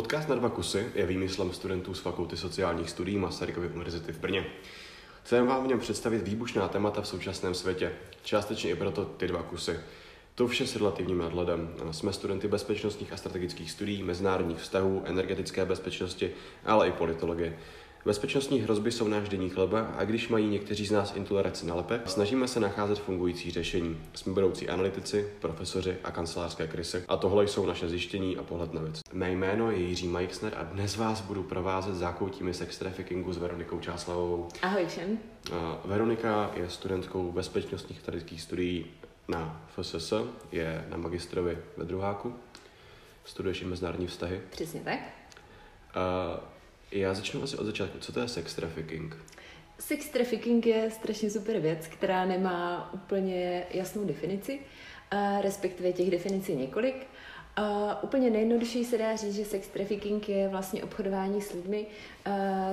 Podcast na dva kusy je výmyslem studentů z Fakulty sociálních studií Masarykovy univerzity v Brně. Chceme vám v něm představit výbušná témata v současném světě, částečně i proto ty dva kusy. To vše s relativním nadhledem. Jsme studenty bezpečnostních a strategických studií, mezinárodních vztahů, energetické bezpečnosti, ale i politologie. Bezpečnostní hrozby jsou náš denní chleba a když mají někteří z nás intoleranci na lepe, snažíme se nacházet fungující řešení. Jsme budoucí analytici, profesoři a kancelářské krysy a tohle jsou naše zjištění a pohled na věc. Mé jméno je Jiří Majksner a dnes vás budu provázet zákoutími sex traffickingu s Veronikou Čáslavovou. Ahoj všem. Veronika je studentkou bezpečnostních tradických studií na FSS, je na magistrovi ve druháku, studuješ i mezinárodní vztahy. Přesně tak. Uh, já začnu asi od začátku. Co to je sex trafficking? Sex trafficking je strašně super věc, která nemá úplně jasnou definici, a respektive těch definicí několik. A úplně nejjednodušší se dá říct, že sex trafficking je vlastně obchodování s lidmi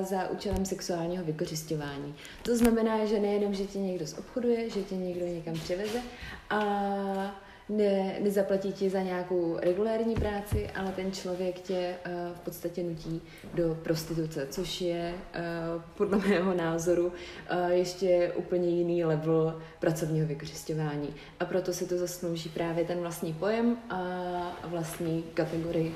za účelem sexuálního vykořišťování. To znamená, že nejenom, že tě někdo zobchoduje, že tě někdo někam přiveze, a ne, nezaplatí ti za nějakou regulární práci, ale ten člověk tě uh, v podstatě nutí do prostituce, což je uh, podle mého názoru uh, ještě úplně jiný level pracovního vykořišťování. A proto se to zaslouží právě ten vlastní pojem a vlastní kategorii.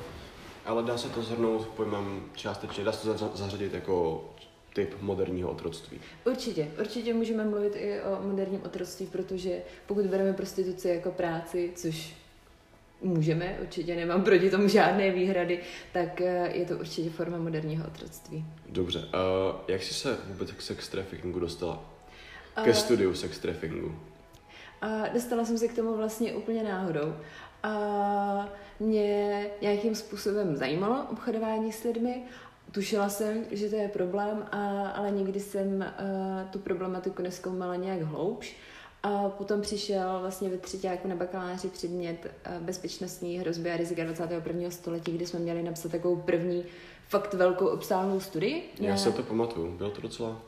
Ale dá se to zhrnout pojmem částečně, dá se to zařadit jako typ moderního otroctví. Určitě, určitě můžeme mluvit i o moderním otroctví, protože pokud bereme prostituci jako práci, což můžeme, určitě nemám proti tomu žádné výhrady, tak eh, je to určitě forma moderního otroctví. Dobře, uh, jak jsi se vůbec k sex traffickingu dostala? Ke uh, studiu sex traffickingu? Uh, dostala jsem se k tomu vlastně úplně náhodou. A mě nějakým způsobem zajímalo obchodování s lidmi Tušila jsem, že to je problém, a, ale nikdy jsem a, tu problematiku neskoumala nějak hloubš. A potom přišel vlastně ve třetíku na bakaláři předmět bezpečnostní hrozby a rizika 21. století, kdy jsme měli napsat takovou první fakt velkou obsáhlou studii. Já se to pamatuju, bylo to docela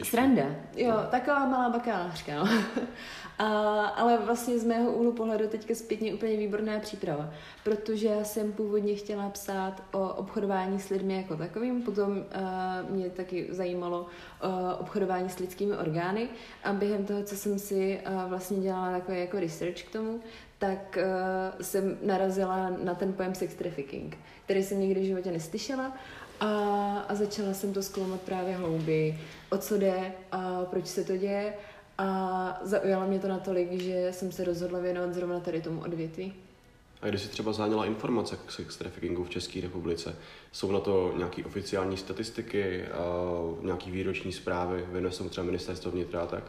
Těžký. Sranda, jo, taková malá bakalářka, no. A, ale vlastně z mého úhlu pohledu teďka zpětně úplně výborná příprava, protože já jsem původně chtěla psát o obchodování s lidmi jako takovým, potom uh, mě taky zajímalo uh, obchodování s lidskými orgány a během toho, co jsem si uh, vlastně dělala takový jako research k tomu, tak uh, jsem narazila na ten pojem sex trafficking, který jsem nikdy v životě neslyšela a, a začala jsem to zkoumat právě hlouběji, o co jde a proč se to děje a zaujalo mě to natolik, že jsem se rozhodla věnovat zrovna tady tomu odvětví. A když si třeba záněla informace k sex traffickingu v České republice, jsou na to nějaké oficiální statistiky, nějaké výroční zprávy, věnuje se třeba ministerstvo vnitra a tak?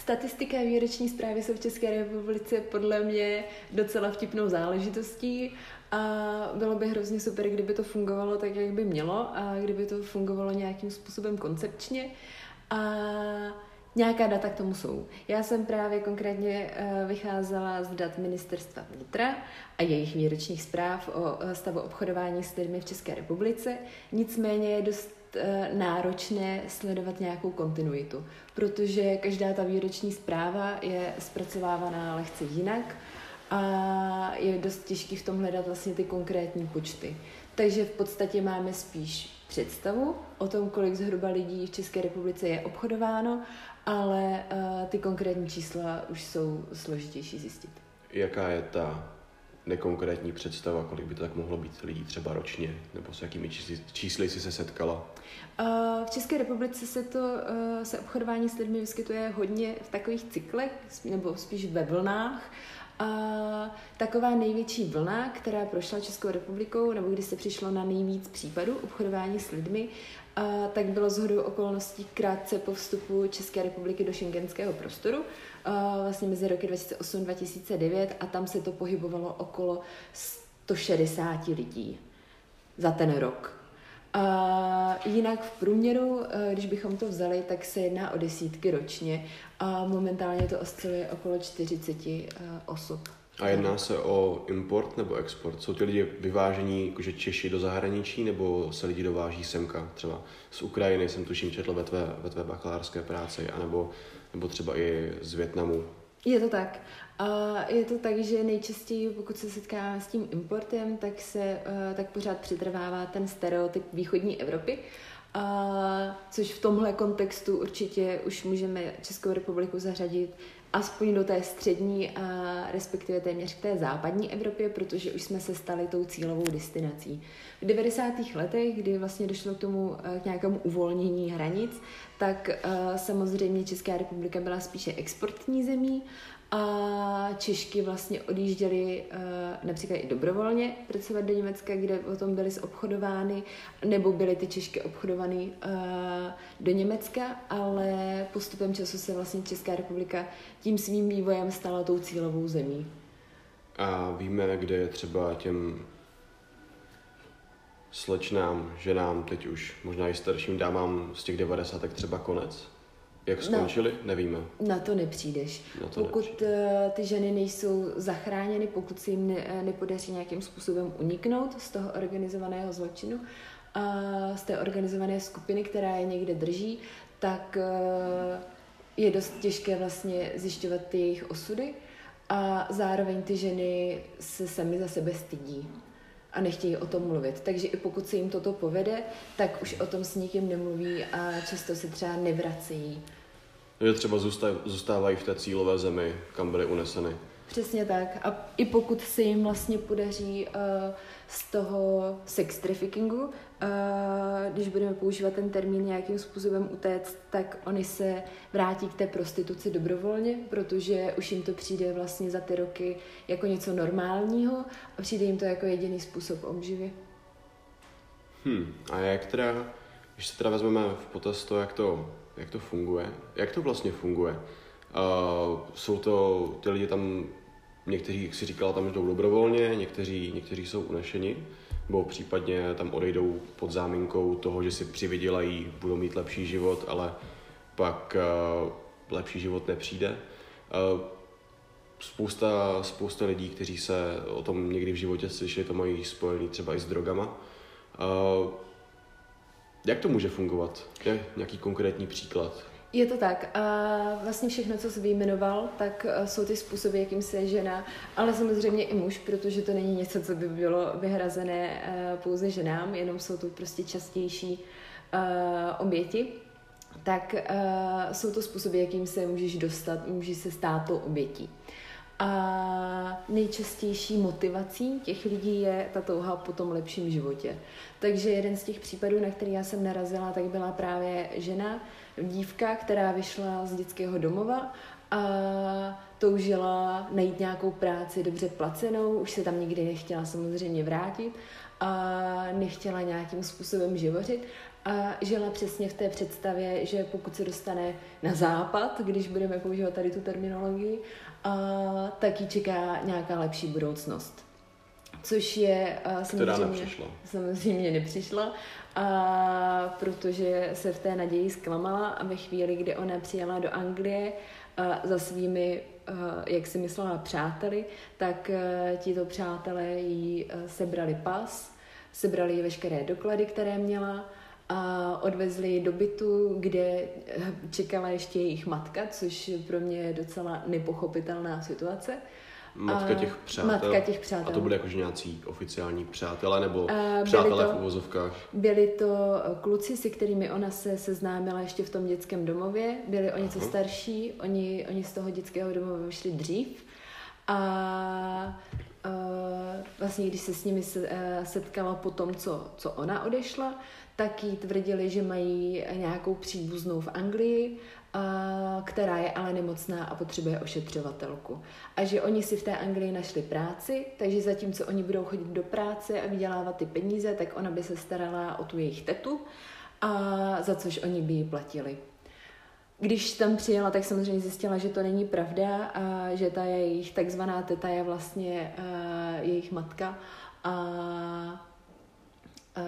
Statistika a výroční zprávy jsou v České republice podle mě docela vtipnou záležitostí a bylo by hrozně super, kdyby to fungovalo tak, jak by mělo a kdyby to fungovalo nějakým způsobem koncepčně. A Nějaká data k tomu jsou. Já jsem právě konkrétně uh, vycházela z dat ministerstva vnitra a jejich výročních zpráv o uh, stavu obchodování s lidmi v České republice. Nicméně je dost náročné sledovat nějakou kontinuitu, protože každá ta výroční zpráva je zpracovávaná lehce jinak a je dost těžký v tom hledat vlastně ty konkrétní počty. Takže v podstatě máme spíš představu o tom, kolik zhruba lidí v České republice je obchodováno ale uh, ty konkrétní čísla už jsou složitější zjistit. Jaká je ta nekonkrétní představa, kolik by to tak mohlo být lidí třeba ročně, nebo s jakými čísly, čísly jsi se setkala? Uh, v České republice se to uh, se obchodování s lidmi vyskytuje hodně v takových cyklech, nebo spíš ve vlnách. A taková největší vlna, která prošla Českou republikou, nebo kdy se přišlo na nejvíc případů obchodování s lidmi, a tak bylo zhodou okolností krátce po vstupu České republiky do šengenského prostoru, a vlastně mezi roky 2008-2009 a tam se to pohybovalo okolo 160 lidí za ten rok. A jinak v průměru, když bychom to vzali, tak se jedná o desítky ročně a momentálně to osciluje okolo 40 osob. A jedná se o import nebo export? Jsou ty lidi vyvážení jakože Češi do zahraničí nebo se lidi dováží semka? Třeba z Ukrajiny jsem tuším četl ve tvé, ve tvé bakalářské práci, anebo, nebo třeba i z Větnamu. Je to tak. A je to tak, že nejčastěji, pokud se setkáváme s tím importem, tak se eh, tak pořád přetrvává ten stereotyp východní Evropy, a což v tomhle kontextu určitě už můžeme Českou republiku zařadit aspoň do té střední a respektive téměř k té západní Evropě, protože už jsme se stali tou cílovou destinací. V 90. letech, kdy vlastně došlo k tomu eh, k nějakému uvolnění hranic, tak uh, samozřejmě Česká republika byla spíše exportní zemí a Češky vlastně odjížděly uh, například i dobrovolně pracovat do Německa, kde potom byly zobchodovány, nebo byly ty Češky obchodovány uh, do Německa, ale postupem času se vlastně Česká republika tím svým vývojem stala tou cílovou zemí. A víme, kde je třeba těm slečnám, ženám, teď už možná i starším dámám z těch 90. třeba konec? Jak skončili, no, nevíme. Na to nepřijdeš. Na to pokud nepřijde. Eh, ty ženy nejsou zachráněny, pokud se jim ne, eh, nepodaří nějakým způsobem uniknout z toho organizovaného zločinu a z té organizované skupiny, která je někde drží, tak eh, je dost těžké vlastně zjišťovat ty jejich osudy a zároveň ty ženy se sami za sebe stydí a nechtějí o tom mluvit. Takže i pokud se jim toto povede, tak už o tom s nikým nemluví a často se třeba nevracejí. Že třeba zůstávají v té cílové zemi, kam byly uneseny. Přesně tak. A i pokud se jim vlastně podaří uh, z toho sex traffickingu, uh, když budeme používat ten termín nějakým způsobem utéct, tak oni se vrátí k té prostituci dobrovolně, protože už jim to přijde vlastně za ty roky jako něco normálního a přijde jim to jako jediný způsob obživy. Hmm. A jak teda, když se teda vezmeme v potaz to, jak to, jak to funguje, jak to vlastně funguje? Uh, jsou to, ty lidi tam Někteří, jak si říkala, tam jdou dobrovolně, někteří, někteří jsou unešeni, nebo případně tam odejdou pod záminkou toho, že si přivydělají, budou mít lepší život, ale pak uh, lepší život nepřijde. Uh, spousta, spousta lidí, kteří se o tom někdy v životě slyšeli, to mají spojený třeba i s drogama. Uh, jak to může fungovat? Je nějaký konkrétní příklad? Je to tak. A vlastně všechno, co jsi vyjmenoval, tak eh, jsou ty způsoby, jakým se žena, ale samozřejmě i muž, protože to není něco, co by bylo vyhrazené eh, pouze ženám, jenom jsou to prostě častější eh, oběti. Tak jsou to způsoby, jakým se můžeš dostat, můžeš se stát tou obětí. A nejčastější motivací těch lidí je ta touha po tom lepším životě. Takže jeden z těch případů, na který já jsem narazila, tak byla právě žena, dívka, která vyšla z dětského domova a toužila najít nějakou práci dobře placenou, už se tam nikdy nechtěla samozřejmě vrátit a nechtěla nějakým způsobem živořit a žila přesně v té představě, že pokud se dostane na západ, když budeme používat tady tu terminologii, a, tak ji čeká nějaká lepší budoucnost. Což je samozřejmě, samozřejmě nepřišla a protože se v té naději zklamala a ve chvíli, kdy ona přijela do Anglie a za svými, jak si myslela, přáteli, tak tito přátelé jí sebrali pas, sebrali jí veškeré doklady, které měla a odvezli ji do bytu, kde čekala ještě jejich matka, což pro mě je docela nepochopitelná situace. Matka těch přátel. Matka těch přátel. A to byly jakože nějací oficiální přátelé nebo uh, přátelé to, v uvozovkách? Byli to eh, kluci, se kterými ona se seznámila ještě v tom dětském domově. Byli o něco uh-huh. starší, oni, oni z toho dětského domova vyšli dřív. A uh, vlastně, když se s nimi se, setkala po tom, co, co ona odešla, tak jí tvrdili, že mají nějakou příbuznou v Anglii která je ale nemocná a potřebuje ošetřovatelku. A že oni si v té Anglii našli práci, takže zatímco oni budou chodit do práce a vydělávat ty peníze, tak ona by se starala o tu jejich tetu, a za což oni by ji platili. Když tam přijela, tak samozřejmě zjistila, že to není pravda a že ta jejich takzvaná teta je vlastně jejich matka a a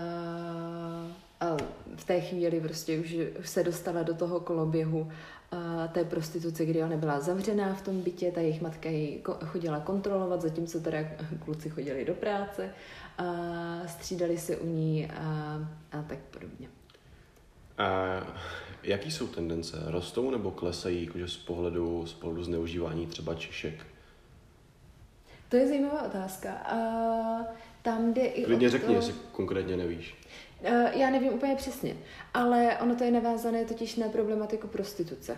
v té chvíli prostě už, se dostala do toho koloběhu a té prostituce, kdy ona byla zavřená v tom bytě, ta jejich matka ji chodila kontrolovat, zatímco teda kluci chodili do práce a střídali se u ní a, a tak podobně. A jaký jsou tendence? Rostou nebo klesají jakože z pohledu, z pohledu zneužívání třeba Češek? To je zajímavá otázka. A tam jde i Klidně řekni, to... jestli konkrétně nevíš. Eh, Já nevím úplně přesně, ale ono to je navázané totiž na problematiku prostituce.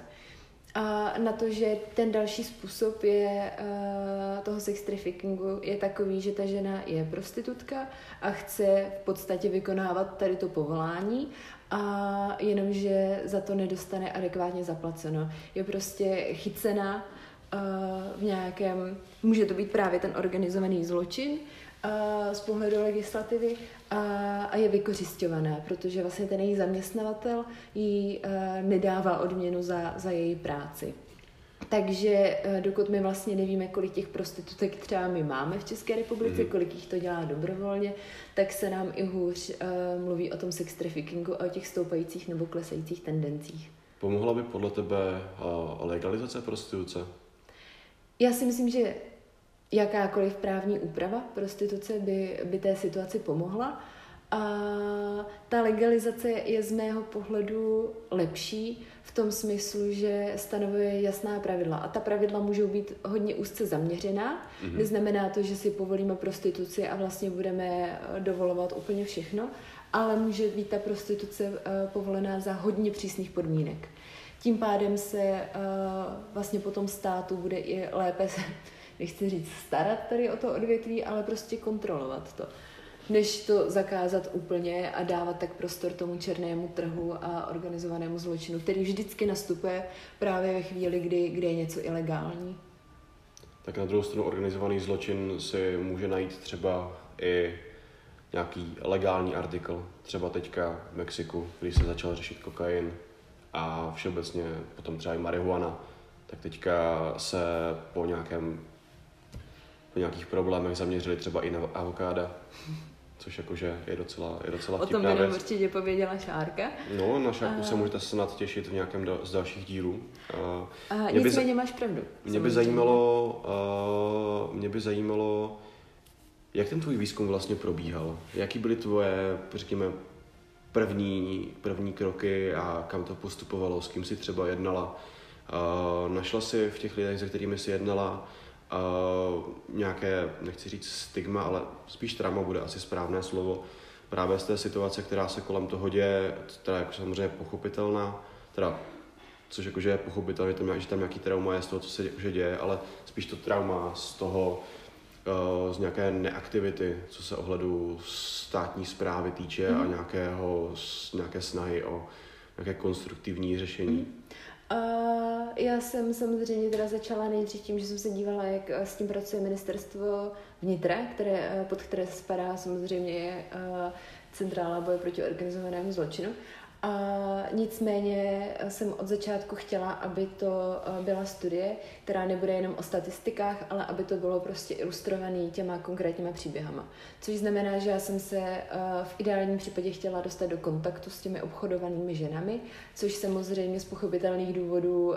A na to, že ten další způsob je uh, toho sex traffickingu je takový, že ta žena je prostitutka a chce v podstatě vykonávat tady to povolání a jenomže za to nedostane adekvátně zaplaceno. Je prostě chycena uh, v nějakém, může to být právě ten organizovaný zločin, z pohledu legislativy a, a je vykořišťovaná, protože vlastně ten její zaměstnavatel jí uh, nedává odměnu za, za její práci. Takže uh, dokud my vlastně nevíme, kolik těch prostitutek třeba my máme v České republice, Mhm. kolik jich to dělá dobrovolně, tak se nám i hůř uh, mluví o tom sex traffickingu a o těch stoupajících nebo klesajících tendencích. Pomohla by podle tebe uh, legalizace prostituce? Já si myslím, že jakákoliv právní úprava prostituce by, by té situaci pomohla. A ta legalizace je z mého pohledu lepší v tom smyslu, že stanovuje jasná pravidla. A ta pravidla můžou být hodně úzce zaměřená. Mhm. Neznamená to, že si povolíme prostituci a vlastně budeme eh, dovolovat úplně všechno, ale může být ta prostituce eh, povolená za hodně přísných podmínek. Tím pádem se eh, vlastně potom státu bude i lépe nechci říct starat tady o to odvětví, ale prostě kontrolovat to. Než to zakázat úplně a dávat tak prostor tomu černému trhu a organizovanému zločinu, který vždycky nastupuje právě ve chvíli, kdy, kdy je něco ilegální. Tak na druhou stranu organizovaný zločin si může najít třeba i nějaký legální artikl. Třeba teďka v Mexiku, když se začal řešit kokain a všeobecně potom třeba i marihuana, tak teďka se po nějakém po nějakých problémech zaměřili třeba i na avokáda, což jakože je docela, je docela O tom by nám určitě pověděla Šárka. No, na šáku A- se můžete snad těšit v nějakém da- z dalších dílů. A A Mě by nicméně máš pravdu. Mě by zajímalo, uh, mě by zajímalo, jak ten tvůj výzkum vlastně probíhal? Jaký byly tvoje, řekněme, první, první kroky a kam to postupovalo, s kým si třeba jednala? Uh, našla si v těch lidech, se kterými si jednala, uh, nějaké, nechci říct stigma, ale spíš trauma bude asi správné slovo, právě z té situace, která se kolem toho děje, která je jako samozřejmě pochopitelná, teda což jakože je pochopitelné, že tam, že tam nějaký trauma je z toho, co se jakože děje, ale spíš to trauma z toho, eh, z nějaké neaktivity, co se ohledu státní zprávy týče a nějakého, s- nějaké snahy o nějaké konstruktivní řešení. A já jsem samozřejmě teda začala nejdřív tím, že jsem se dívala, jak eh, s tím pracuje ministerstvo vnitra, které, eh, pod které spadá samozřejmě eh, Centrála boje proti organizovanému zločinu. A nicméně eh, jsem od začátku chtěla, aby to eh, byla studie, která nebude jenom o statistikách, ale aby to bylo prostě ilustrovaný těma konkrétníma příběhama. Což znamená, že já jsem se eh, v ideálním případě chtěla dostat do kontaktu s těmi obchodovanými ženami, což samozřejmě z pochopitelných důvodů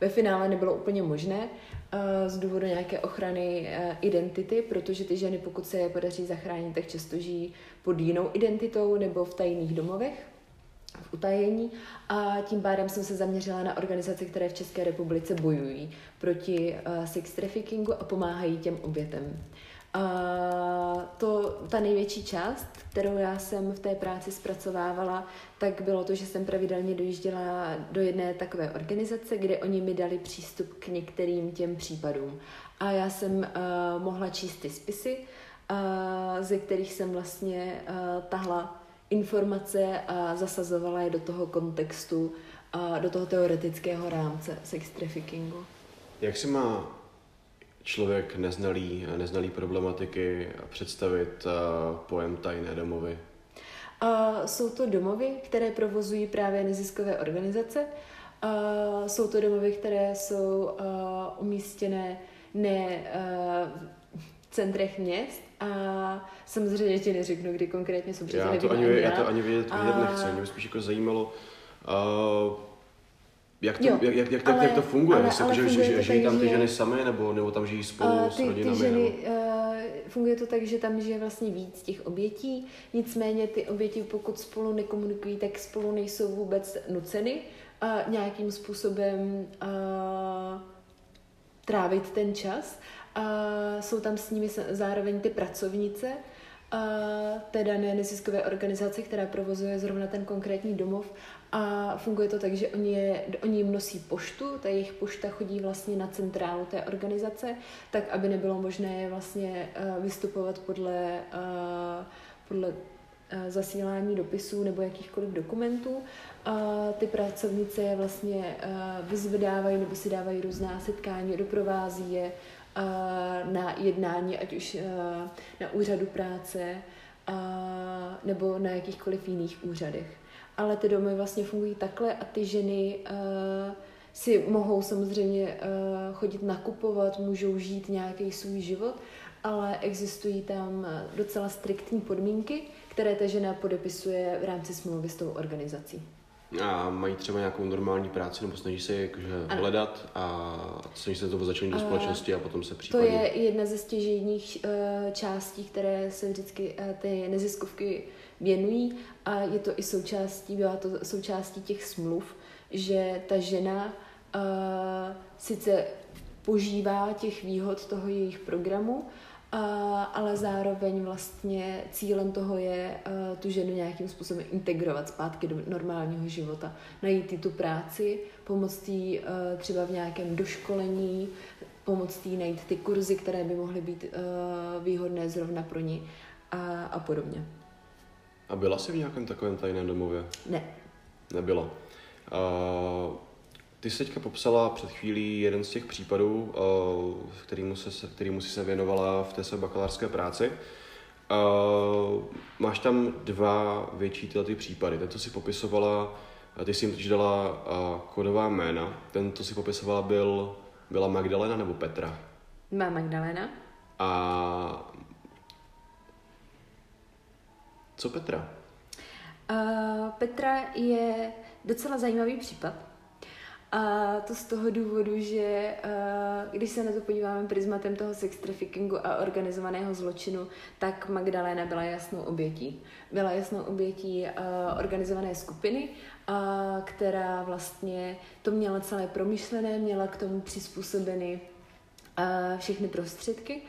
ve finále nebylo úplně možné z důvodu nějaké ochrany identity, protože ty ženy, pokud se je podaří zachránit, tak často žijí pod jinou identitou nebo v tajných domovech v utajení a tím pádem jsem se zaměřila na organizace, které v České republice bojují proti uh, sex traffickingu a pomáhají těm obětem. A to, ta největší část, kterou já jsem v té práci zpracovávala, tak bylo to, že jsem pravidelně dojížděla do jedné takové organizace, kde oni mi dali přístup k některým těm případům. A já jsem uh, mohla číst ty spisy, uh, ze kterých jsem vlastně uh, tahla informace a zasazovala je do toho kontextu a do toho teoretického rámce sex traffickingu. Jak si má člověk neznalý, neznalý problematiky představit uh, pojem tajné domovy? A jsou to domovy, které provozují právě neziskové organizace. A jsou to domovy, které jsou a, umístěné ne a, v centrech měst a samozřejmě ti neřeknu, kdy konkrétně jsou, protože Já to, ani, ani já já. to ani vědět, vědět A- nechci, mě by spíš jako zajímalo, uh, jak, to, Jo, jak, jak, jak, ale- jak to funguje, ale- ale že, funguje že, to že žijí tam ty že- ženy samé, nebo, nebo tam žijí spolu s ty, rodinami? ty ženy nebo... uh, funguje to tak, že tam žije vlastně víc těch obětí, nicméně ty oběti, pokud spolu nekomunikují, tak spolu nejsou vůbec nuceny uh, nějakým způsobem uh, trávit ten čas. Uh, jsou tam s nimi zároveň ty pracovnice, uh, té dané neziskové organizace, která provozuje zrovna ten konkrétní domov a funguje to tak, že oni, je, oni jim nosí poštu, ta jejich pošta chodí vlastně na centrálu té organizace, tak aby nebylo možné vlastně vystupovat podle, podle zasílání dopisů nebo jakýchkoliv dokumentů. A ty pracovnice je vlastně vyzvedávají nebo si dávají různá setkání, doprovází je na jednání, ať už na úřadu práce nebo na jakýchkoliv jiných úřadech ale ty domy vlastně fungují takhle a ty ženy si mohou samozřejmě chodit nakupovat, můžou žít nějaký svůj život, ale existují tam docela striktní podmínky, které ta žena podepisuje v rámci smlouvy s tou organizací. A mají třeba nějakou normální práci, nebo snaží se jakože hledat a snaží se to začlenit do společnosti a potom se případně... To je jedna ze stěžejních uh, částí, které se vždycky uh, ty neziskovky věnují. A je to i součástí, byla to součástí těch smluv, že ta žena uh, sice požívá těch výhod toho jejich programu, uh, ale zároveň vlastně cílem toho je uh, tu ženu nějakým způsobem integrovat zpátky do normálního života, najít jí tu práci, pomoct jí uh, třeba v nějakém doškolení, pomoct jí najít ty kurzy, které by mohly být uh, výhodné zrovna pro ní a, a podobně. A byla jsi v nějakém takovém tajném domově? Ne. Nebyla. Uh, ty jsi teďka popsala před chvílí jeden z těch případů, uh, kterýmu, se, kterýmu jsi se věnovala v té své bakalářské práci. Uh, máš tam dva větší tyhle ty případy. Ten, co si popisovala, ty jsi jim totiž dala kodová jména. Ten, co si popisovala, byl, byla Magdalena nebo Petra? Má Magdalena. A co Petra? Uh, Petra je docela zajímavý případ. A to z toho důvodu, že uh, když se na to podíváme prismatem toho sex traffickingu a organizovaného zločinu, tak Magdalena byla jasnou obětí. Byla jasnou obětí uh, organizované skupiny, uh, která vlastně to měla celé promyšlené, měla k tomu přizpůsobeny všechny prostředky.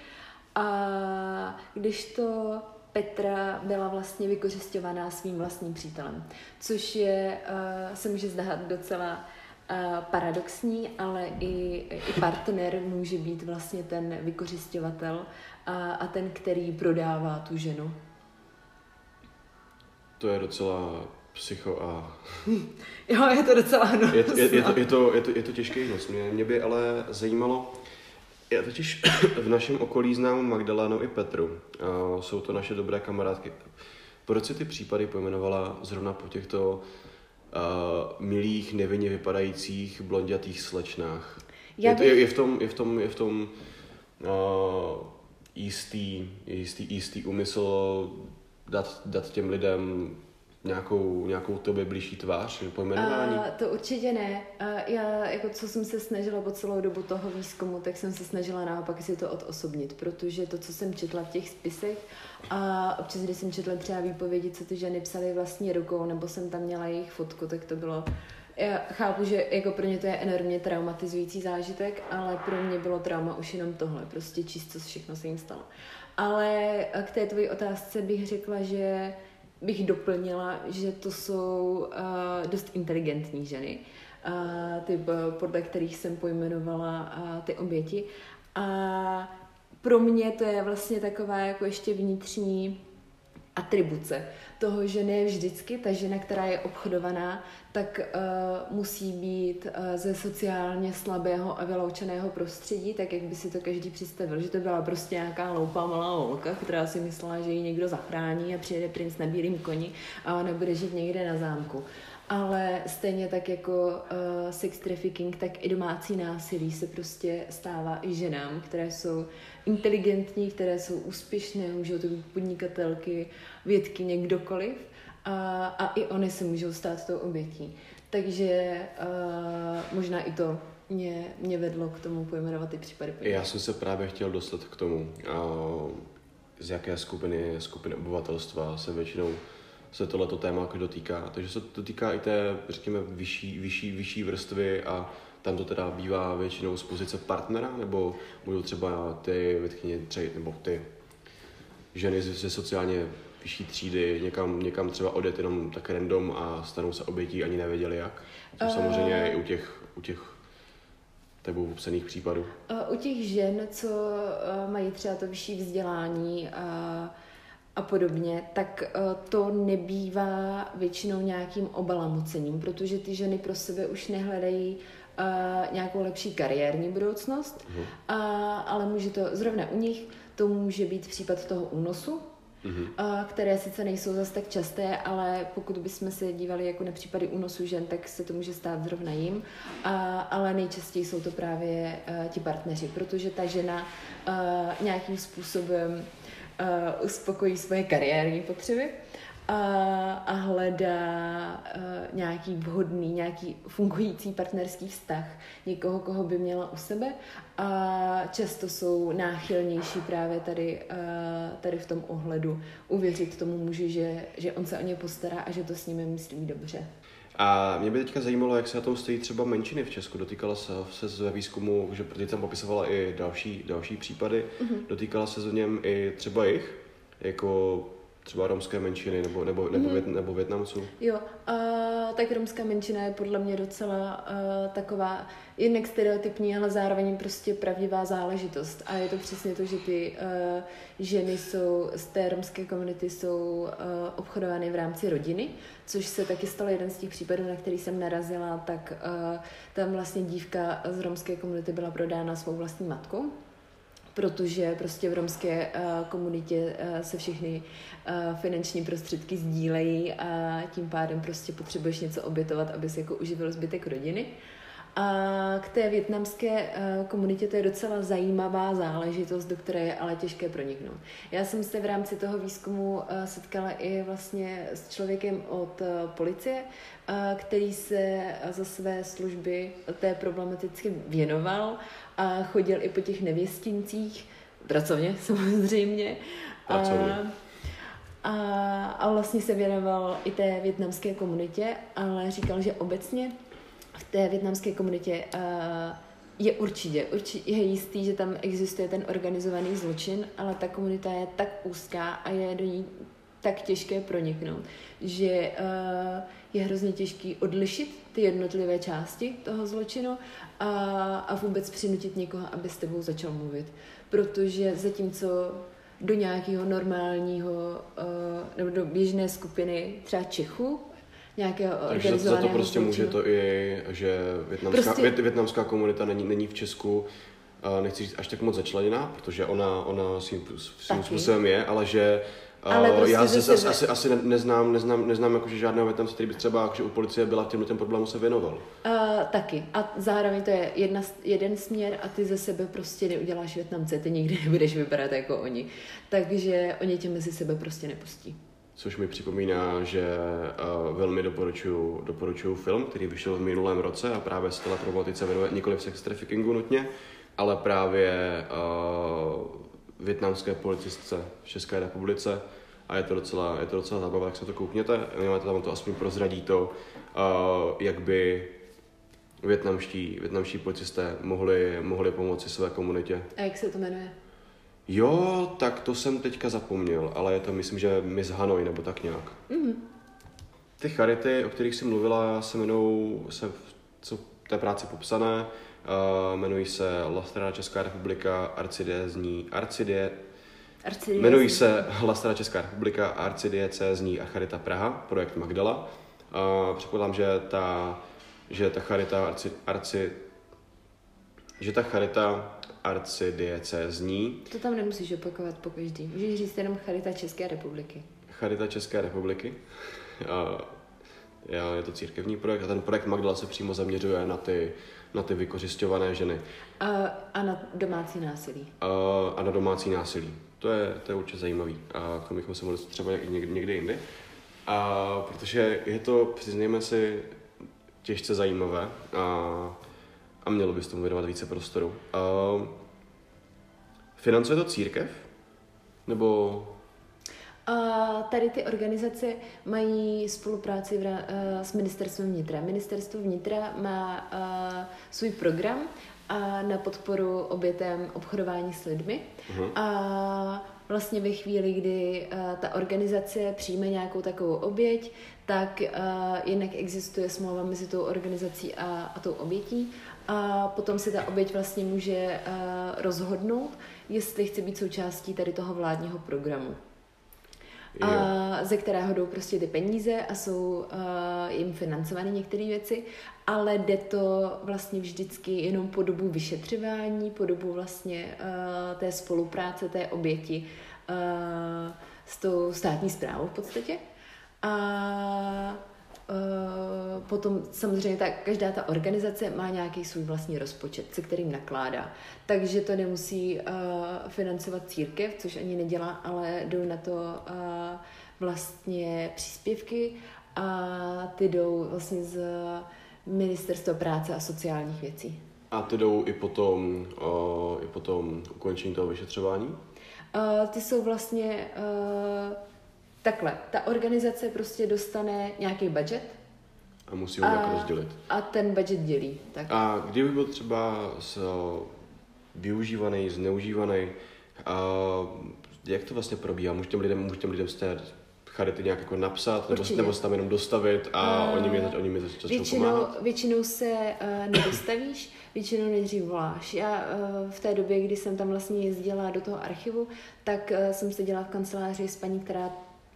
A když to Petra byla vlastně vykořišťovaná svým vlastním přítelem, což je, se může zdát docela paradoxní, ale i, i partner může být vlastně ten vykořišťovatel a, a ten, který prodává tu ženu. To je docela psycho a... jo, je to docela hnus. Je, je, je, to, je, to, je, to, je to těžký hnus. Mě, mě by ale zajímalo, já totiž v našem okolí znám Magdalénu i Petru. A jsou to naše dobré kamarádky. Proč si ty případy pojmenovala zrovna po těchto uh, milých, nevinně vypadajících blondětých slečnách? Já bych... je, je, je v tom, je v tom, je v tom uh, jistý, jistý, jistý úmysl dát, dát těm lidem nějakou, nějakou tobě blížší tvář, pojmenování? Uh, to určitě ne. Uh, já, jako co jsem se snažila po celou dobu toho výzkumu, tak jsem se snažila naopak si to odosobnit, protože to, co jsem četla v těch spisech a občas, když jsem četla třeba výpovědi, co ty ženy psaly vlastně rukou, nebo jsem tam měla jejich fotku, tak to bylo já chápu, že jako pro ně to je enormně traumatizující zážitek, ale pro mě bylo trauma už jenom tohle, prostě číst, co všechno se jim stalo. Ale k té tvojí otázce bych řekla, že bych doplnila, že to jsou uh, dost inteligentní ženy, uh, ty, podle kterých jsem pojmenovala uh, ty oběti. A pro mě to je vlastně taková jako ještě vnitřní atribuce toho, že ne vždycky ta žena, která je obchodovaná, tak uh, musí být uh, ze sociálně slabého a vyloučeného prostředí, tak jak by si to každý představil, že to byla prostě nějaká loupá malá holka, která si myslela, že ji někdo zachrání a přijede princ na bílém koni a ona bude žít někde na zámku. Ale stejně tak jako uh, sex trafficking, tak i domácí násilí se prostě stává i ženám, které jsou inteligentní, které jsou úspěšné, můžou to být podnikatelky, vědkyně, kdokoliv. A, a i oni se můžou stát tou obětí. Takže uh, možná i to mě, mě vedlo k tomu pojmenovat ty případy. Já jsem se právě chtěl dostat k tomu. Uh, z jaké skupiny, skupiny obyvatelstva se většinou se tohleto téma jako dotýká. Takže se to týká i té, řekněme, vyšší, vyšší, vyšší vrstvy a tam to teda bývá většinou z pozice partnera, nebo budou třeba ty vytkyně, nebo ty ženy ze sociálně vyšší třídy někam, někam třeba odjet jenom tak random a stanou se obětí, ani nevěděli jak. To uh... samozřejmě i u těch, u těch tebou popsaných případů. Uh, u těch žen, co uh, mají třeba to vyšší vzdělání a, a podobně, tak uh, to nebývá většinou nějakým obalamucením, protože ty ženy pro sebe už nehledají uh, nějakou lepší kariérní budoucnost, uh-huh. uh, ale může to, zrovna u nich, to může být případ toho únosu, uh-huh. které sice nejsou zase tak časté, ale pokud bychom se dívali jako na případy únosu žen, tak se to může stát zrovna jim, a, ale nejčastěji jsou to právě uh, ti partneři, protože ta žena uh, nějakým způsobem uh, uspokojí svoje kariérní potřeby a, a hledá uh, nějaký vhodný, nějaký fungující partnerský vztah, někoho, koho by měla u sebe a často jsou náchylnější právě tady, uh, tady v tom ohledu uvěřit tomu muži, že, že on se o ně postará a že to s nimi myslí dobře. A mě by teďka zajímalo, jak se na tom stojí třeba menšiny v Česku. Dotýkala se, se ve výzkumu, že protože tam popisovala i další, další případy, mm-hmm. dotýkala se v něm i třeba jich, jako třeba romské menšiny nebo, nebo, nebo, mm. nebo větnamců? Jo, uh, tak romská menšina je podle mě docela uh, taková jednak stereotypní, ale zároveň prostě pravdivá záležitost. A je to přesně to, že ty uh, ženy jsou z té romské komunity jsou uh, obchodovány v rámci rodiny, což se taky stalo jeden z těch případů, na který jsem narazila, tak uh, tam vlastně dívka z romské komunity byla prodána svou vlastní matkou protože prostě v romské uh, komunitě uh, se všechny uh, finanční prostředky sdílejí a tím pádem prostě potřebuješ něco obětovat, aby si jako uživil zbytek rodiny. A k té větnamské uh, komunitě to je docela zajímavá záležitost, do které je ale těžké proniknout. Já jsem se v rámci toho výzkumu uh, setkala i vlastně s člověkem od uh, policie, který se za své služby té problematicky věnoval a chodil i po těch nevěstincích, pracovně samozřejmě. Pracovně. A, a, a vlastně se věnoval i té větnamské komunitě, ale říkal, že obecně v té větnamské komunitě uh, je určitě, určitě je jistý, že tam existuje ten organizovaný zločin, ale ta komunita je tak úzká a je do ní tak těžké proniknout, že uh, je hrozně těžký odlišit ty jednotlivé části toho zločinu a, a vůbec přinutit někoho, aby s tebou začal mluvit. Protože zatímco do nějakého normálního uh, nebo do běžné skupiny třeba Čechů, nějakého Takže za to prostě zločinu. může to i, že větnamská, prostě... vět, větnamská komunita není, není v Česku nechci říct až tak moc začleněná, protože ona, ona svým, svým způsobem je, ale že ale prostě já zase asi, asi, asi neznám, neznám, neznám jakože žádného Větnamce, který by třeba jakože u policie byla těm ten problému se věnoval. Uh, taky. A zároveň to je jedna, jeden směr a ty ze sebe prostě neuděláš Větnamce, ty nikdy nebudeš vypadat jako oni. Takže oni tě mezi sebe prostě nepustí. Což mi připomíná, že uh, velmi doporučuju, doporučuju film, který vyšel v minulém roce a právě se téhle problematice věnuje nikoli v sex traffickingu nutně, ale právě uh, větnamské policistce v České republice a je to docela, je to docela zábava, jak se to koukněte, máte tam to aspoň prozradí to, uh, jak by větnamští, větnamští policisté mohli, mohli pomoci své komunitě. A jak se to jmenuje? Jo, tak to jsem teďka zapomněl, ale je to myslím, že Miss Hanoi nebo tak nějak. Mm-hmm. Ty charity, o kterých jsem mluvila, se jmenou, se, co té práci popsané, Uh, jmenují se Lastrada Česká republika, arcidiezní, arcidie, Arcidiezní. Jmenují se Lastrada Česká republika, arcidiecézní a Charita Praha, projekt Magdala. Uh, předpokládám, že ta, že ta charita arci, arci, že ta charita arcidiecézní... To tam nemusíš opakovat po každý. Můžeš říct jenom Charita České republiky. Charita České republiky. Uh, je to církevní projekt a ten projekt Magdala se přímo zaměřuje na ty na ty vykořišťované ženy. A, a na domácí násilí. A, a na domácí násilí. To je, to je určitě zajímavý. A k tomu bychom se mohli třeba někdy, někdy jindy. A protože je to, přiznejme si, těžce zajímavé a, a mělo by tomu věnovat více prostoru. A, financuje to církev, Nebo A tady ty organizace mají spolupráci v, eh, s ministerstvem vnitra. Ministerstvo vnitra má eh, svůj program a na podporu obětem obchodování s lidmi. Mhm. A vlastně ve chvíli, kdy eh, ta organizace přijme nějakou takovou oběť, tak eh, jednak existuje smlouva mezi tou organizací a, a tou obětí a potom si ta oběť vlastně může eh, rozhodnout, jestli chce být součástí tady toho vládního programu jo. a ze kterého jdou prostě ty peníze a jsou uh, jim financovány některé věci, ale jde to vlastně vždycky jenom po dobu vyšetřování, po dobu vlastně uh, té spolupráce, té oběti uh, s tou státní zprávou v podstatě. A Uh, potom samozřejmě ta, každá ta organizace má nějaký svůj vlastní rozpočet, se kterým nakládá. Takže to nemusí uh, financovat církev, což ani nedělá, ale jdou na to uh, vlastně příspěvky a ty jdou vlastně z Ministerstva práce a sociálních věcí. A ty jdou i potom, uh, i potom ukončení toho vyšetřování? Uh, ty jsou vlastně uh, takhle. Ta organizace prostě dostane nějaký budget A musí ho nějak rozdělit. a ten budget dělí. Tak. A kdyby byl třeba s, využívaný, zneužívaný, a jak to vlastně probíhá? Můžu těm lidem, můžu těm lidem z té charity nějak jako napsat, nebo, Určitě. nebo se tam jenom dostavit a A oni mi, oni mi začnou Většinou, pomáhat? většinou se uh, nedostavíš, většinou nejdřív voláš. Já uh, v té době, kdy jsem tam vlastně jezdila do toho archivu, tak uh, jsem seděla v kanceláři s paní, která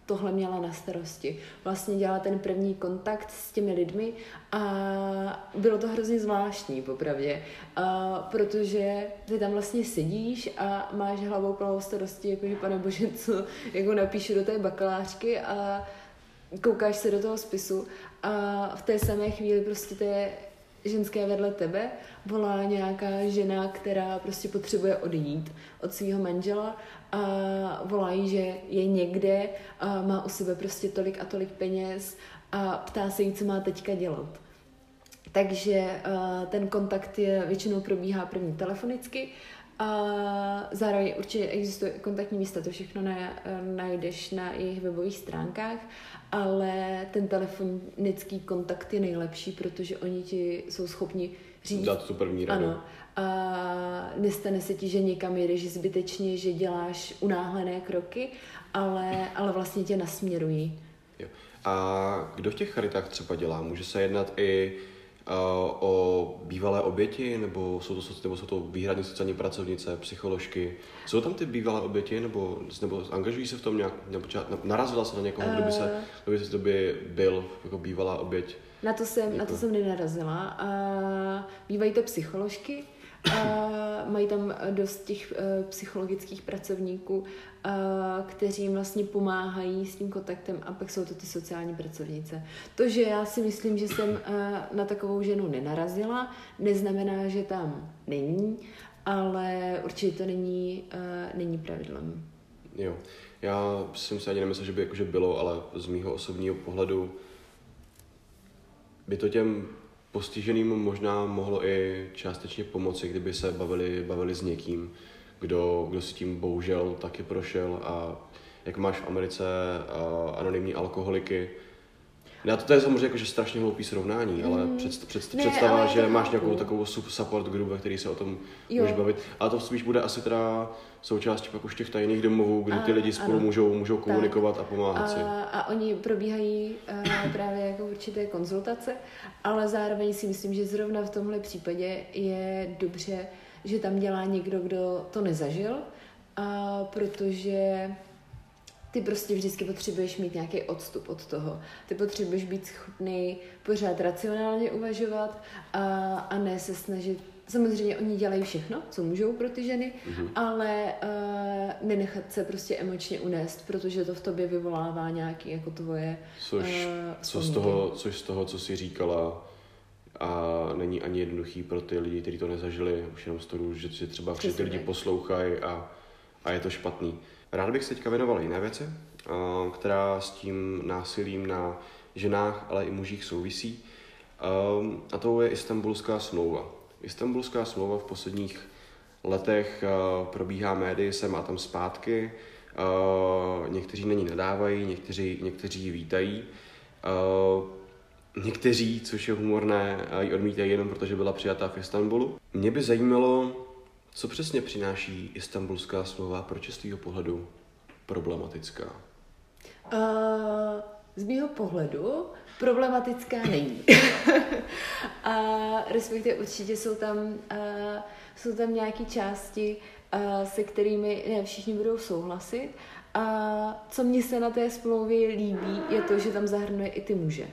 tohle měla na starosti. Vlastně dělala ten první kontakt s těmi lidmi a bylo to hrozně zvláštní, popravdě, a protože ty tam vlastně sedíš a máš hlavou plnou starosti, jakože pane bože, co jako napíšu do té bakalářky a koukáš se do toho spisu a v té samé chvíli prostě té ženské vedle tebe volá nějaká žena, která prostě potřebuje odejít od svého manžela a volají, že je někde a má u sebe prostě tolik a tolik peněz a ptá se jí, co má teďka dělat. Takže uh, ten kontakt je většinou probíhá první telefonicky a zároveň určitě existuje kontaktní místa, to všechno na, najdeš na jejich webových stránkách, ale ten telefonický kontakt je nejlepší, protože oni ti jsou schopni říct, Dát tu první radu. ano, a nestane se ti, že někam jedeš zbytečně, že děláš unáhlené kroky, ale, ale vlastně tě nasměrují. Jo. A kdo v těch charitách třeba dělá? Může se jednat i o bývalé oběti, nebo jsou, to, nebo jsou to výhradně sociální pracovnice, psycholožky? Jsou tam ty bývalé oběti, nebo, nebo angažují se v tom nějak, nebo třeba narazila se na někoho, kdo by, se, kdo by se kdo by byl jako bývalá oběť? Na to jsem, na to Jako- jsem nenarazila. A bývají to psycholožky, a mají tam dost těch eh, psychologických pracovníků, a kteří jim vlastně pomáhají s tím kontaktem a pak jsou to ty sociální pracovnice. To, že já si myslím, že jsem eh, na takovou ženu nenarazila, neznamená, že tam není, ale určitě to není, eh, není pravidlem. Jo. Já jsem si ani nemyslel, že by jakože bylo, ale z mýho osobního pohledu by to těm postiženým možná mohlo i částečně pomoci, kdyby se bavili, bavili s někým, kdo, kdo si tím bohužel taky prošel a jak máš v Americe a, anonymní alkoholiky, já to, to je samozřejmě jakože strašně hloupý srovnání, ale před, před, Ne, představa, ale že to máš nějakou takovou sup- support group, ve který se o tom Jo. můžeš bavit. Ale to spíš bude asi teda součástí pak už těch tajných domovů, ty A, lidi spolu ano. můžou, můžou komunikovat a pomáhat si. A, a oni probíhají uh, právě jako určité konzultace, ale zároveň si myslím, že zrovna v tomhle případě je dobře, že tam dělá někdo, kdo to nezažil, a protože ty prostě vždycky potřebuješ mít nějaký odstup od toho. Ty potřebuješ být schopný pořád racionálně uvažovat a, a ne se snažit Samozřejmě oni dělají všechno, co můžou pro ty ženy, mm-hmm. ale uh, nenechat se prostě emočně unést, protože to v tobě vyvolává nějaký jako tvoje Což, eh, co z toho, což z toho, co jsi říkala, a není ani jednoduchý pro ty lidi, kteří to nezažili, už jenom z toho, že si třeba ty Přesně lidi poslouchají a, a je to špatný. Rád bych se teďka věnoval jiné věci, a, která s tím násilím na ženách, ale i mužích souvisí. Um, a to je Istanbulská smlouva. Istanbulská smlouva v posledních letech uh, probíhá médii sem a tam zpátky někteří na ní nadávají, někteří, někteří ji vítají. Někteří, což je humorné, ji odmítají jenom protože byla přijatá v Istanbulu. Mě by zajímalo, co přesně přináší Istanbulská smlouva, z tvého pohledu problematická? Uh, z mého pohledu problematická není. a respektive určitě jsou tam, uh, jsou tam nějaké části, uh, se kterými ne všichni budou souhlasit. A co mně se na té smlouvě líbí, je to, že tam zahrnuje i ty muže.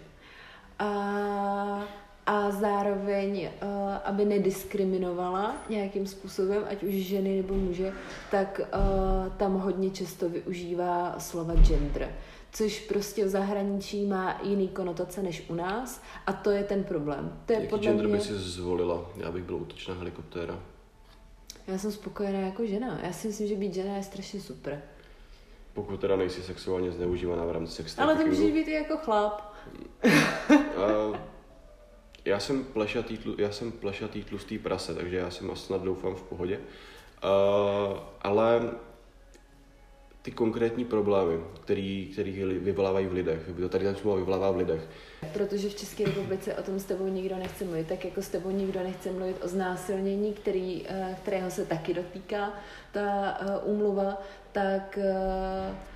A a zároveň, uh, aby nediskriminovala nějakým způsobem, ať už ženy nebo muže, tak uh, tam hodně často využívá slova gender, což prostě v zahraničí má jiný konotace než u nás a to je ten problém. To je Jaký podle gender mě... by si zvolila? Já bych byl útočná helikoptéra. Já jsem spokojená jako žena. Já si myslím, že být žena je strašně super. Pokud teda nejsi sexuálně zneužívaná v rámci sex Ale to může být i jako chlap. uh, já jsem plešatý, já jsem plešatý tlustý prase, takže já jsem asi snad doufám v pohodě. Uh, ale ty konkrétní problémy, který, který vyvolávají v lidech, tady ten smlouva vyvolává v lidech. Protože v České republice o tom s tebou nikdo nechce mluvit, tak jako s tebou nikdo nechce mluvit o znásilnění, který, eh, kterého se taky dotýká ta eh, úmluva, tak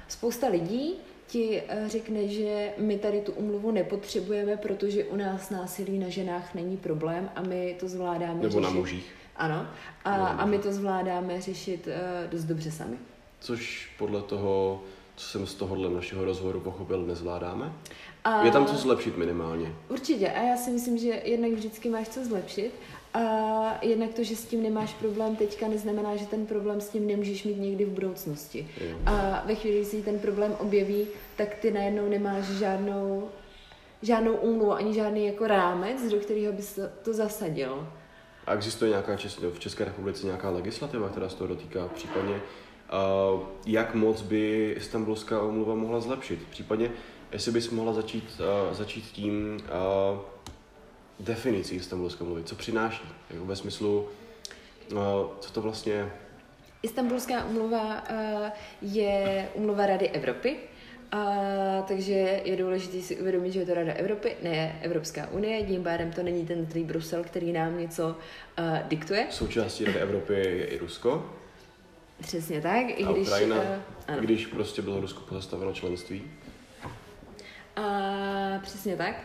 spousta lidí ti eh, řekne, že my tady tu umluvu nepotřebujeme, protože u nás násilí na ženách není problém a my to zvládáme Nebo řešit. na mužích. Ano. A, a my to zvládáme řešit uh, dost dobře sami. Což podle toho, co jsem z tohohle našeho rozhovoru pochopil, nezvládáme? A... Je tam co zlepšit minimálně. Určitě. A já si myslím, že jednak vždycky máš co zlepšit. A jednak to, že s tím nemáš problém teďka, neznamená, že ten problém s tím nemůžeš mít někdy v budoucnosti. A ve chvíli, kdy si ten problém objeví, tak ty najednou nemáš žádnou, žádnou úmluvu, ani žádný jako rámec, do kterého bys to zasadil. A existuje nějaká v České republice nějaká legislativa, která se toho dotýká? Případně uh, jak moc by Istanbulská umluva mohla zlepšit? Případně jestli bys mohla začít, uh, začít tím, uh, definicí istambulské mluvy, co přináší, jako ve smyslu, no, co to vlastně je. Istanbulská umluva uh, je umluva Rady Evropy, a, takže je důležité si uvědomit, že je to Rada Evropy, ne Evropská unie, tím pádem to není ten zlý Brusel, který nám něco uh, diktuje. Součástí Rady Evropy je i Rusko. Přesně tak, i a když... Ukrajina, uh, ano. když prostě bylo Rusko pozastaveno členství. A, přesně tak.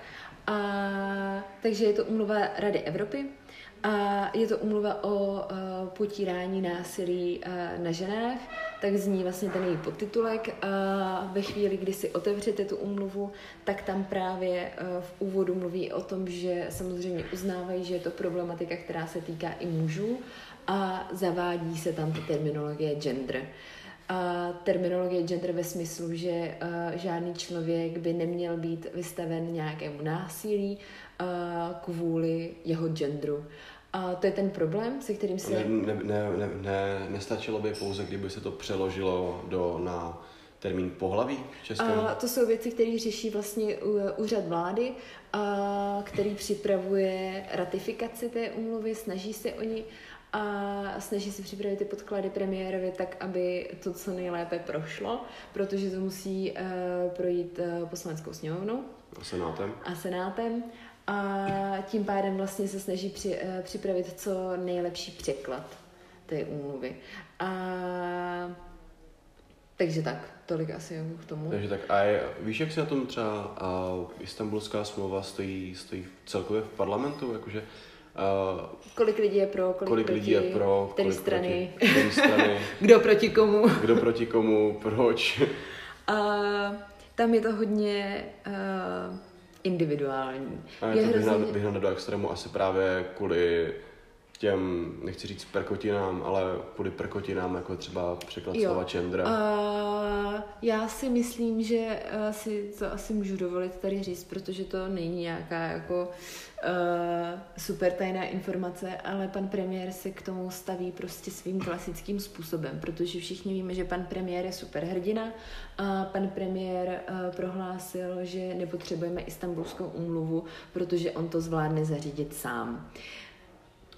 A, takže je to umluva Rady Evropy. A je to umluva o a, potírání násilí a, na ženách, tak zní vlastně ten její podtitulek. A ve chvíli, kdy si otevřete tu umluvu, tak tam právě a, v úvodu mluví o tom, že samozřejmě uznávají, že je to problematika, která se týká i mužů. A zavádí se tam ta terminologie gender a terminologie gender ve smyslu, že uh, žádný člověk by neměl být vystaven nějakému násilí uh, kvůli jeho genderu. A to je ten problém, se kterým se... Ne, ne, ne, ne, ne, nestačilo by pouze, kdyby se to přeložilo do, na termín pohlaví českém? A to jsou věci, které řeší vlastně úřad vlády, a který připravuje ratifikaci té úmluvy, snaží se o ní a snaží se připravit ty podklady premiérovi tak, aby to co nejlépe prošlo, protože to musí uh, projít uh, poslaneckou sněmovnou. A senátem. A senátem. A tím pádem vlastně se snaží při, uh, připravit co nejlepší překlad té úmluvy. A takže tak, tolik asi k tomu. Takže tak, a je, víš, jak se na tom třeba a, Istanbulská smlouva stojí, stojí celkově v parlamentu, jakože Uh, kolik lidí je pro, kolik, kolik lidí je pro, který strany, proti, který strany kdo proti komu. kdo proti komu, proč. A tam je to hodně uh, individuální. A je, to hrozně... vyhnané do extrému asi právě kvůli těm, nechci říct perkotinám, ale kvůli perkotinám, jako třeba překlad jo. slova čendra. Uh, já si myslím, že uh, si to asi můžu dovolit tady říct, protože to není nějaká jako uh, super tajná informace, ale pan premiér se k tomu staví prostě svým klasickým způsobem, protože všichni víme, že pan premiér je super hrdina a pan premiér uh, prohlásil, že nepotřebujeme istambulskou úmluvu, protože on to zvládne zařídit sám.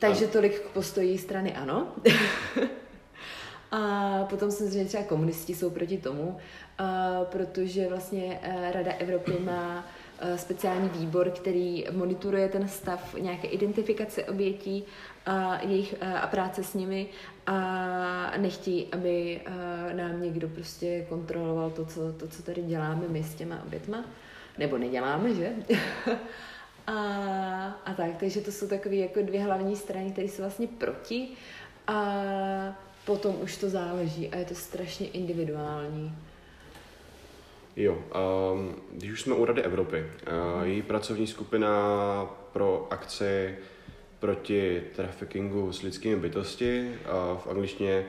Takže tolik k postoji strany ano. A potom samozřejmě třeba komunisti jsou proti tomu, protože vlastně Rada Evropy má speciální výbor, který monitoruje ten stav nějaké identifikace obětí a, jejich, a práce s nimi a nechtějí, aby nám někdo prostě kontroloval to, co, to, co tady děláme my s těma obětma. Nebo neděláme, že? a, a tak, takže to jsou takové jako dvě hlavní strany, které jsou vlastně proti a potom už to záleží a je to strašně individuální. Jo, um, když už jsme u Rady Evropy, uh, její pracovní skupina pro akci proti traffickingu s lidskými bytosti, uh, v angličtině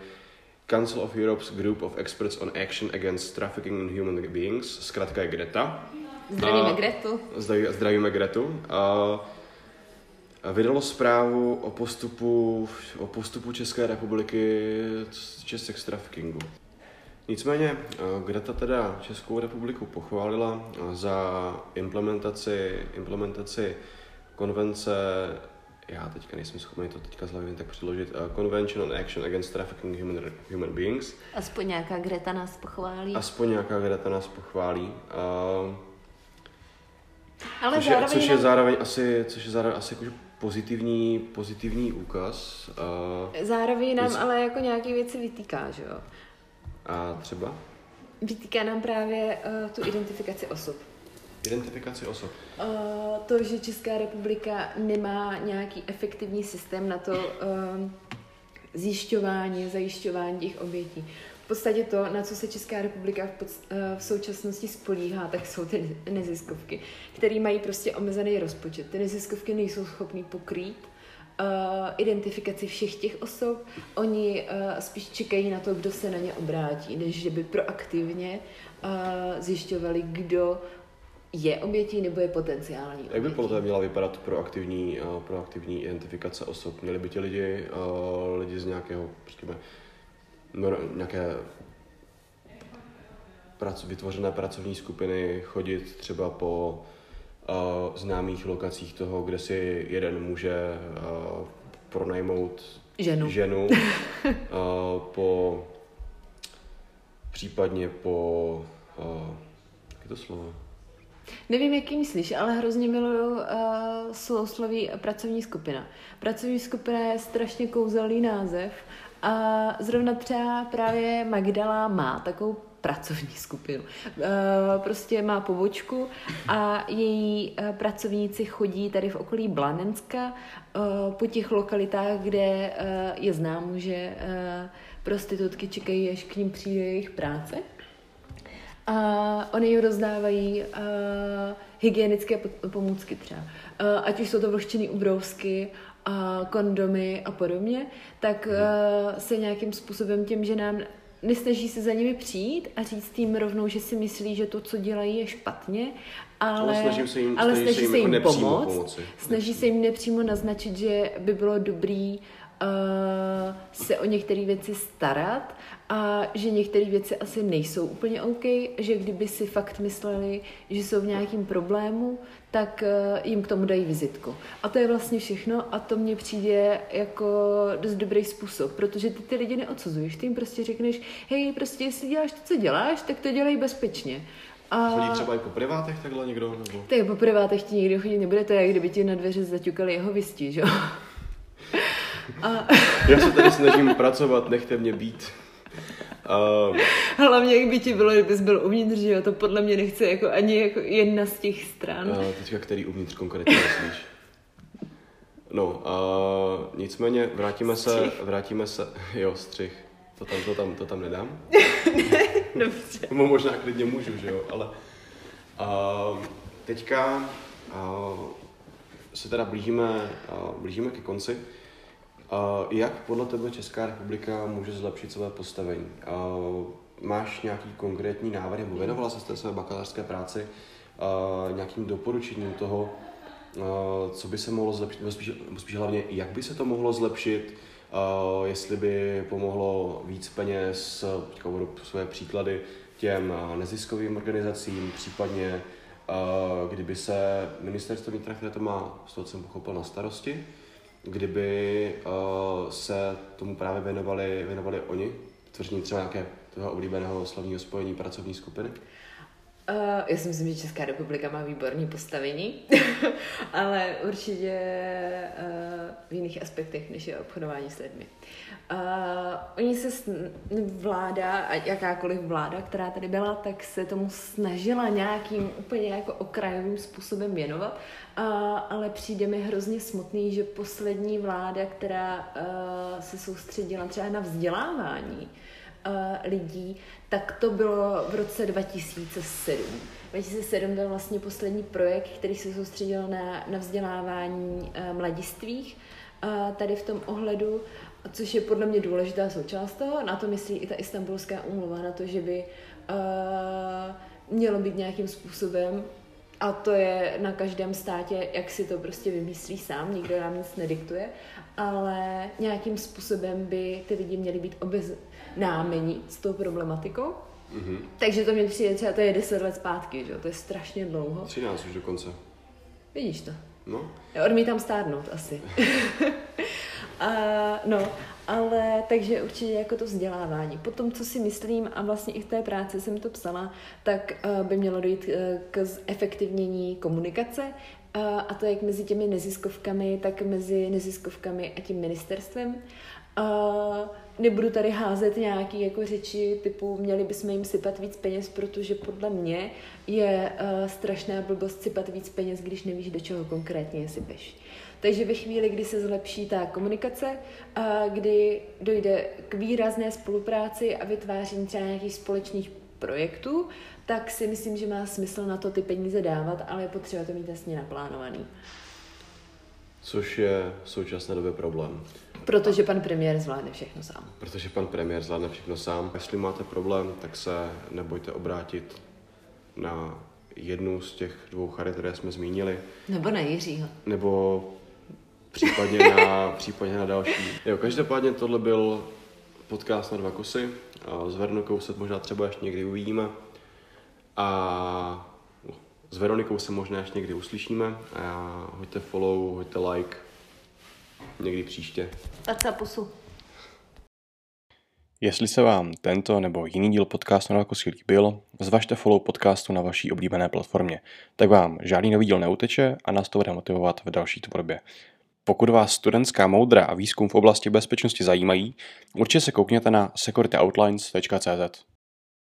Council of Europe's Group of Experts on Action Against Trafficking in Human Beings, zkrátka je Greta. Zdravíme Gretu. Zdravíme Gretu. Uh, vydalo zprávu o postupu, o postupu České republiky z sex traffickingu. Nicméně Greta teda Českou republiku pochválila za implementaci, implementaci konvence, já teďka nejsem schopný to teďka z tak předložit, uh, Convention on Action Against Trafficking Human, Human Beings. Aspoň nějaká Greta nás pochválí. Aspoň nějaká Greta nás pochválí. Uh, ale což, je, což je zároveň asi, což je zároveň asi jako pozitivní, pozitivní úkaz. Uh, zároveň nám ale jako nějaké věci vytýká, že jo? A třeba? Vytýká nám právě uh, tu identifikaci osob. Identifikaci osob. Uh, to, že Česká republika nemá nějaký efektivní systém na to uh, zjišťování, zajišťování těch obětí. V podstatě to, na co se Česká republika v, pod, uh, v současnosti spolíhá, tak jsou ty neziskovky, které mají prostě omezený rozpočet. Ty neziskovky nejsou schopný pokrýt uh, identifikaci všech těch osob. Oni uh, spíš čekají na to, kdo se na ně obrátí, než že by proaktivně uh, zjišťovali, kdo je obětí nebo je potenciální obětí. Jak by podle měla vypadat proaktivní, uh, proaktivní identifikace osob? Měli by ti lidi, uh, lidi z nějakého, řekněme, nějaké prac, vytvořené pracovní skupiny chodit třeba po uh, známých lokacích toho, kde si jeden může uh, pronajmout ženu, ženu uh, po případně po uh, jak je to slovo? Nevím, jaký myslíš, ale hrozně miluju uh, sousloví pracovní skupina. Pracovní skupina je strašně kouzelný název a zrovna třeba právě Magdala má takovou pracovní skupinu. Eh, prostě má pobočku a její eh, pracovníci chodí tady v okolí Blanenska eh, po těch lokalitách, kde je známo, že prostitutky čekají, až k ním přijde jejich práce. A oni ji rozdávají hygienické pomůcky třeba. Ať už jsou to vlhčený ubrousky, a kondomy a podobně, tak uh, se nějakým způsobem tím, že nám nesnaží se za nimi přijít a říct jim rovnou, že si myslí, že to, co dělají, je špatně, ale, ale se jim, ale snaží se jim, jako pomoct, pomoci. snaží se jim nepřímo naznačit, že by bylo dobrý uh, se o některé věci starat a že některé věci asi nejsou úplně OK, že kdyby si fakt mysleli, že jsou v nějakém problému, tak uh, jim k tomu dají vizitku. A to je vlastně všechno a to mně přijde jako dost dobrý způsob, protože ty ty lidi neodsuzuješ, ty jim prostě řekneš, hej, prostě jestli děláš to, co děláš, tak to dělej bezpečně. A... Chodí třeba i po privátech takhle někdo? Nebo... Tak po privátech ti nikdo chodit nebude, to je, jak kdyby ti na dveře zaťukali jeho vystí, že A... Já se tady snažím pracovat, nechte mě být. Uh, Hlavně, jak by ti bylo, kdybys byl uvnitř, že jo, to podle mě nechce jako ani jako jedna z těch stran. Uh, teďka který uvnitř konkrétně myslíš? No, uh, nicméně vrátíme střih. se, vrátíme se, jo, střih, to tam, to tam, to tam nedám. Dobře. No, možná klidně můžu, že jo, ale uh, teďka uh, se teda blížíme, uh, blížíme ke konci. Jak podle tebe Česká republika může zlepšit své postavení? Máš nějaký konkrétní návrh, nebo věnovala se té své bakalářské práci nějakým doporučením toho, co by se mohlo zlepšit, nebo spíš, spíš hlavně, jak by se to mohlo zlepšit, uh, jestli by pomohlo víc peněz, teďka budu své příklady, těm neziskovým organizacím, případně uh, kdyby se ministerstvo vnitra, které to má, z toho jsem pochopil, na starosti, kdyby uh, se tomu právě věnovali, věnovali oni, vytvoření třeba nějaké toho oblíbeného slavního spojení pracovní skupiny? Uh, já si myslím, že Česká republika má výborné postavení, ale určitě uh, v jiných aspektech, než je obchodování s lidmi. Uh, oni se, vláda, a jakákoliv vláda, která tady byla, tak se tomu snažila nějakým úplně jako okrajovým způsobem věnovat, ale přijde mi hrozně smutný, že poslední vláda, která se soustředila třeba na vzdělávání, lidí, tak to bylo v roce 2007. 2007 byl vlastně poslední projekt, který se soustředil na, na vzdělávání uh, mladistvých uh, tady v tom ohledu, což je podle mě důležitá součást toho. Na to myslí i ta istambulská umluva, na to, že by mělo být nějakým způsobem a to je na každém státě, jak si to prostě vymyslí sám, nikdo nám nic nediktuje, ale nějakým způsobem by ty lidi měli být obeznámeni s tou problematikou. Mm-hmm. Takže to mě přijde třeba, to je 10 let zpátky, že? to je strašně dlouho. 13 už dokonce. Vidíš to? No. Já odmítám stárnout asi. a, no, ale takže určitě jako to vzdělávání. Potom, co si myslím, a vlastně i v té práci jsem to psala, tak uh, by mělo dojít uh, k zefektivnění komunikace, uh, a to jak mezi těmi neziskovkami, tak mezi neziskovkami a tím ministerstvem. Uh, nebudu tady házet nějaký jako řeči typu měli bychom jim sypat víc peněz, protože podle mě je uh, strašná blbost sypat víc peněz, když nevíš, do čeho konkrétně je sypeš. Takže ve chvíli, kdy se zlepší ta komunikace, a kdy dojde k výrazné spolupráci a vytváření třeba nějakých společných projektů, tak si myslím, že má smysl na to ty peníze dávat, ale je potřeba to mít jasně naplánovaný. Což je v současné době problém. Protože pan premiér zvládne všechno sám. Protože pan premiér zvládne všechno sám. Jestli máte problém, tak se nebojte obrátit na jednu z těch dvou charit, které jsme zmínili. Nebo na Jiřího. Nebo případně na, případně na další. Jo, každopádně tohle byl podcast na dva kusy. S Veronikou se možná třeba ještě někdy uvidíme. A s Veronikou se možná ještě někdy uslyšíme. A hoďte follow, hoďte like. Někdy příště. Tak pusu. Jestli se vám tento nebo jiný díl podcastu na kusy líbil, zvažte follow podcastu na vaší oblíbené platformě. Tak vám žádný nový díl neuteče a nás to bude motivovat v další tvorbě. Pokud vás studentská moudra a výzkum v oblasti bezpečnosti zajímají, určitě se koukněte na securityoutlines.cz.